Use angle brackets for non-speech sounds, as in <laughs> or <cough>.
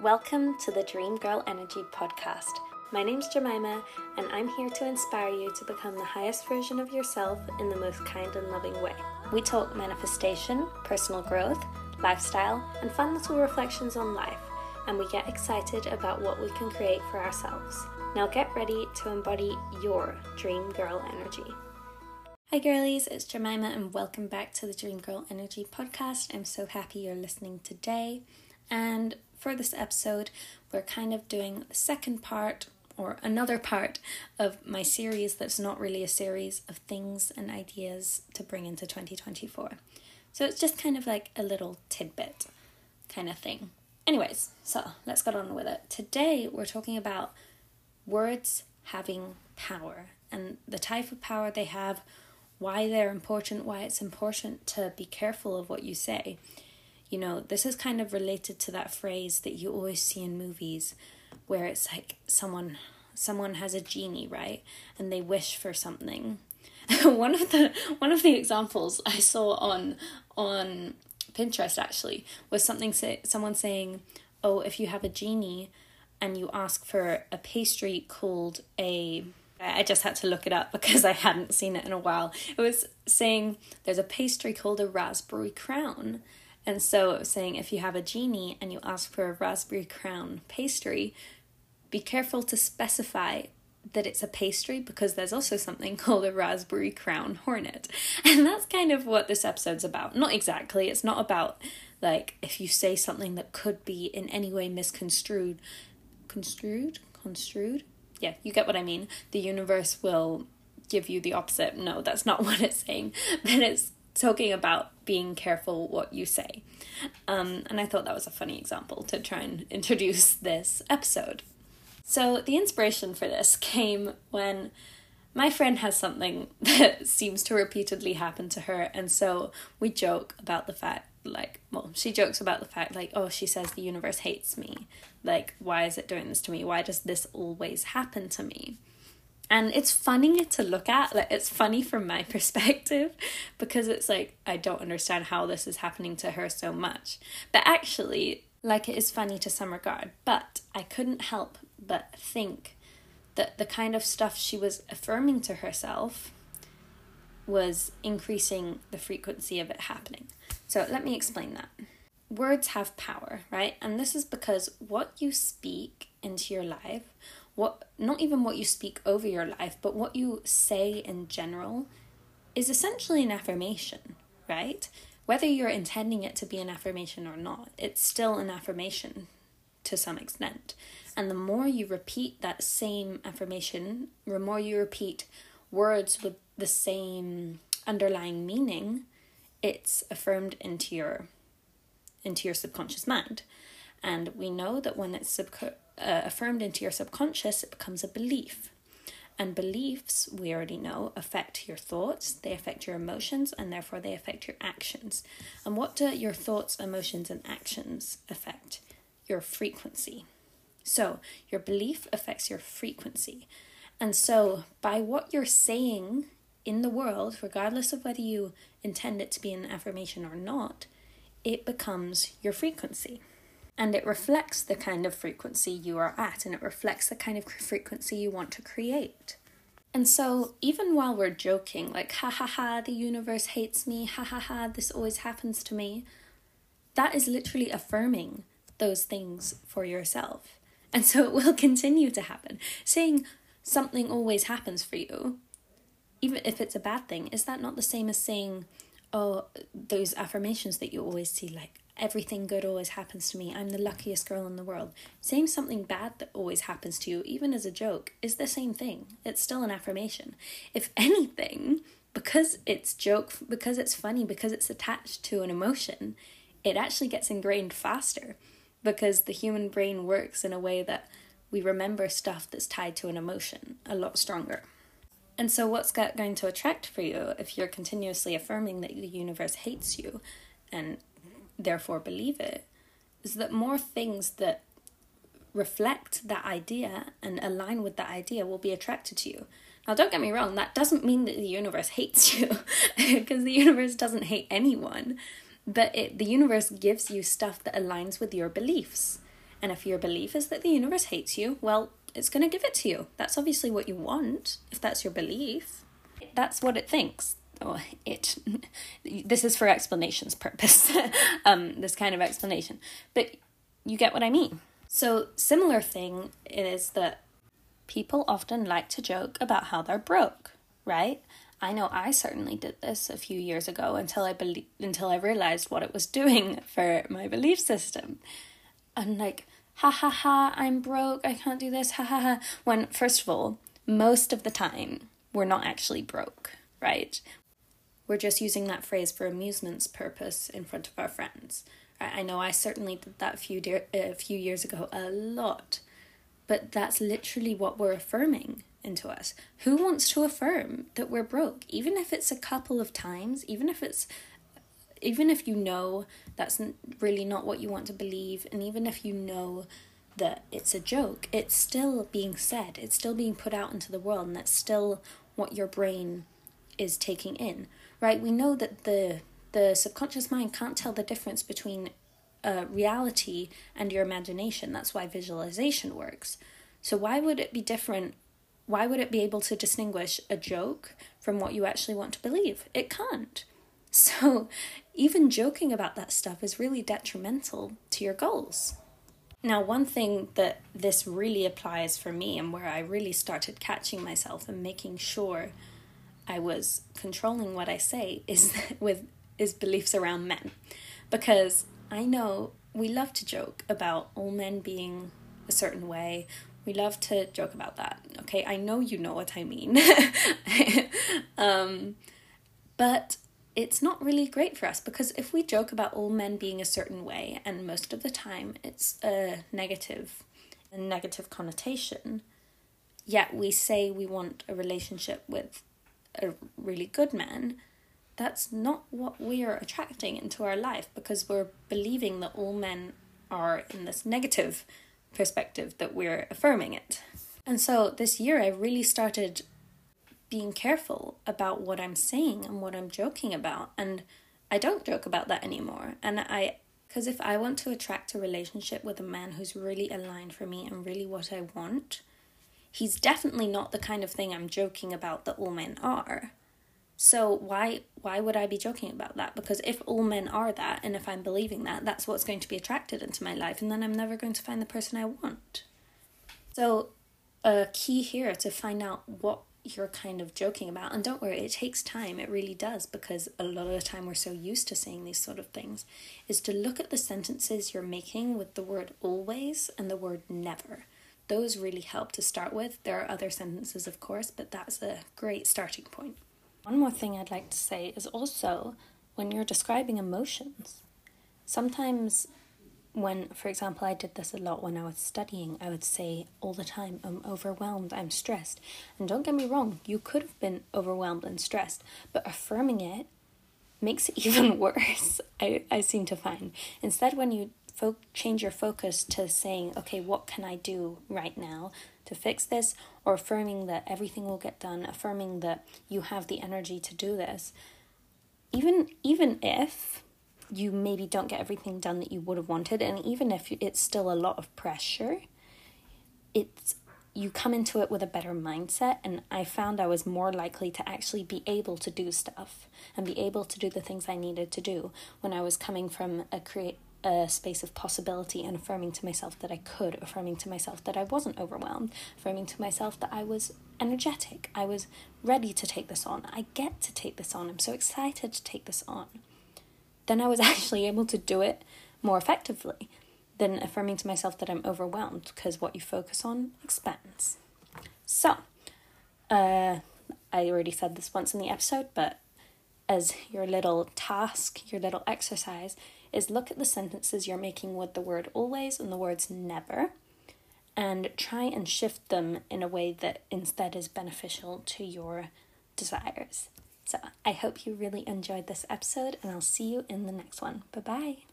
Welcome to the Dream Girl Energy podcast. My name's Jemima, and I'm here to inspire you to become the highest version of yourself in the most kind and loving way. We talk manifestation, personal growth, lifestyle, and fun little reflections on life, and we get excited about what we can create for ourselves. Now get ready to embody your Dream Girl energy. Hi, girlies, it's Jemima, and welcome back to the Dream Girl Energy podcast. I'm so happy you're listening today. And for this episode, we're kind of doing the second part or another part of my series that's not really a series of things and ideas to bring into 2024. So it's just kind of like a little tidbit kind of thing. Anyways, so let's get on with it. Today we're talking about words having power and the type of power they have, why they're important, why it's important to be careful of what you say you know, this is kind of related to that phrase that you always see in movies where it's like someone someone has a genie, right? And they wish for something. <laughs> one of the one of the examples I saw on on Pinterest actually was something say, someone saying, "Oh, if you have a genie and you ask for a pastry called a I just had to look it up because I hadn't seen it in a while. It was saying there's a pastry called a raspberry crown and so it was saying if you have a genie and you ask for a raspberry crown pastry, be careful to specify that it's a pastry because there's also something <laughs> called a raspberry crown hornet. And that's kind of what this episode's about. Not exactly, it's not about like if you say something that could be in any way misconstrued. Construed? Construed? Yeah, you get what I mean. The universe will give you the opposite. No, that's not <laughs> what it's saying. But it's talking about being careful what you say. Um, and I thought that was a funny example to try and <laughs> introduce this episode. So, the inspiration for this came when my friend has something <laughs> that seems to repeatedly happen to her, and so we joke about the fact like well she jokes about the fact like oh she says the universe hates me like why is it doing this to me why does this always happen to me and it's funny to look at like it's funny from my <laughs> perspective because it's like i don't understand how this is happening to her so much. But actually like it is funny to some regard. But i couldn't help but think that the kind of stuff she was affirming to herself was increasing the frequency of it happening. So let me explain that. Words have power right? And this is because what you speak into your life what not even what you speak over your life, but what you say in general is essentially an affirmation, right? Whether you're intending it to be an affirmation or not, it's still an affirmation to some extent. And the more you repeat that same affirmation, the more you repeat words with the same underlying meaning, it's affirmed into your into your subconscious mind. And we know that when it's subco- uh, affirmed into your subconscious, it becomes a belief. And beliefs, we already know, affect your thoughts, they affect your emotions, and therefore they affect your actions. And what do your thoughts, emotions, and actions affect? Your frequency. So, your belief affects your frequency. And so, by what you're saying in the world, regardless of whether you intend it to be an affirmation or not, it becomes your frequency and it reflects the kind of frequency you are at and it reflects the kind of frequency you want to create. And so, even while we're joking, like, ha ha ha, the universe hates me, ha ha ha, this always happens to me, that is literally affirming those things for yourself. And so it will <laughs> continue to happen. Saying something always happens for you, even if it's a bad thing, is that not the same as saying, oh, those affirmations that you always see, like, everything good always happens to me, I'm the luckiest girl in the world. Saying something bad that always happens to you, even as a joke, is the same thing. It's still an affirmation. If <laughs> anything, because it's joke, because it's funny, because it's attached to an emotion, it actually gets ingrained faster because the human brain works in a way that we remember stuff that's tied to an emotion a lot stronger. And so, what's going to attract for you if you're continuously affirming that the universe hates you and therefore believe it is that more things that reflect that idea and align with that idea will be attracted to you. Now, don't get me wrong, that doesn't mean that the universe hates <laughs> you, because the universe doesn't hate anyone, but it, the universe gives you stuff that aligns with your beliefs. And if your belief is that the universe hates you, well, it's going to give it to you. That's obviously what you want, if that's your belief. That's what it thinks. Oh, it. <laughs> this is for explanations purpose. <laughs> um, this kind of explanation, but you get what I mean. So similar thing is that people often like to joke about how they're broke, right? I know I certainly did this a few years ago until I believe until I realized what it was doing <laughs> for my belief system. And like, ha ha ha, I'm broke, I can't do this, ha ha ha. When first of all, most of the time we're not actually broke, right? We're just using that phrase for amusement's purpose in front of our friends. I, know I certainly did that a few de- a few years ago a lot, but that's literally what we're affirming into us. Who wants to affirm that we're broke, even if it's a couple of times, even if it's even if you know that's really not what you want to believe, and even if you know that it's a joke, it's still being said, it's still being put out into the world, and that's still what your brain is taking in, right? We know that the the subconscious mind can't tell the difference between uh, reality and your imagination. That's why visualization works. So why would it be different why would it be able to distinguish a joke from what you actually want to believe? It can't. <laughs> So, even joking about that stuff is really detrimental to your goals. Now, one thing that this really applies for me and where I really started catching myself and making sure I was controlling what I say is <laughs> with is beliefs around men. Because I know we love to joke about all men being a certain way we love to joke about that. Okay, I know you know what I mean. <laughs> um, but it's not really great for us because if we joke about all men being a certain way, and most of the time it's a negative, a negative connotation, yet we say we want a relationship with a really good man, that's not what we are attracting into our life because we're believing that all men are in this negative perspective that we're affirming it. And so this year I really started being careful about what I'm saying and what I'm joking about. And I don't joke about that anymore. And I, because if I want to attract a relationship with a man who's really aligned for me and really what I want, he's definitely not the kind of thing I'm joking about that all men are. So why why would I be joking about that? Because if all men are that and if I'm believing that, that's what's going to be attracted into my life and then I'm never going to find the person I want. So a key here to find out what you're kind of joking about and don't worry it takes time it really does because a lot of the time we're so used to saying these sort of things is to look at the sentences you're making with the word always and the word never those really help to start with there are other sentences of course but that's a great starting point. one more thing I'd like to say is also when you're describing emotions, sometimes when, for example, I did this a lot when I was studying, I would say all the time, I'm overwhelmed, I'm stressed. And don't get me wrong, you could have been overwhelmed and stressed, but affirming it makes it <laughs> even worse, I, I seem to find. Instead, when you fo- change your focus to saying, okay, what can I do right now? to fix this, or affirming that everything will get done, affirming that you have the energy to do this. Even even if you maybe don't get everything done that you would have wanted, and even if it's still a lot of pressure, it's you come into it with a better mindset and i found i was more likely to actually be able to do stuff and be able to do the things i needed to do when i was coming from a create a space of possibility and affirming to myself that I could, affirming to myself that I wasn't overwhelmed, affirming to myself that I was energetic, I was ready to take this on, I get to take this on, I'm so excited to take this on. Then I was <laughs> actually able to do it more effectively than affirming to myself that I'm overwhelmed because what you focus on expands. So, uh, I already said this once in the episode, but as your little task, your little exercise, is look at the sentences you're making with the word always and the words never and try and shift them in a way that instead is beneficial to your desires. So, I hope you really enjoyed this episode, and I'll see you in the next one. Bye bye.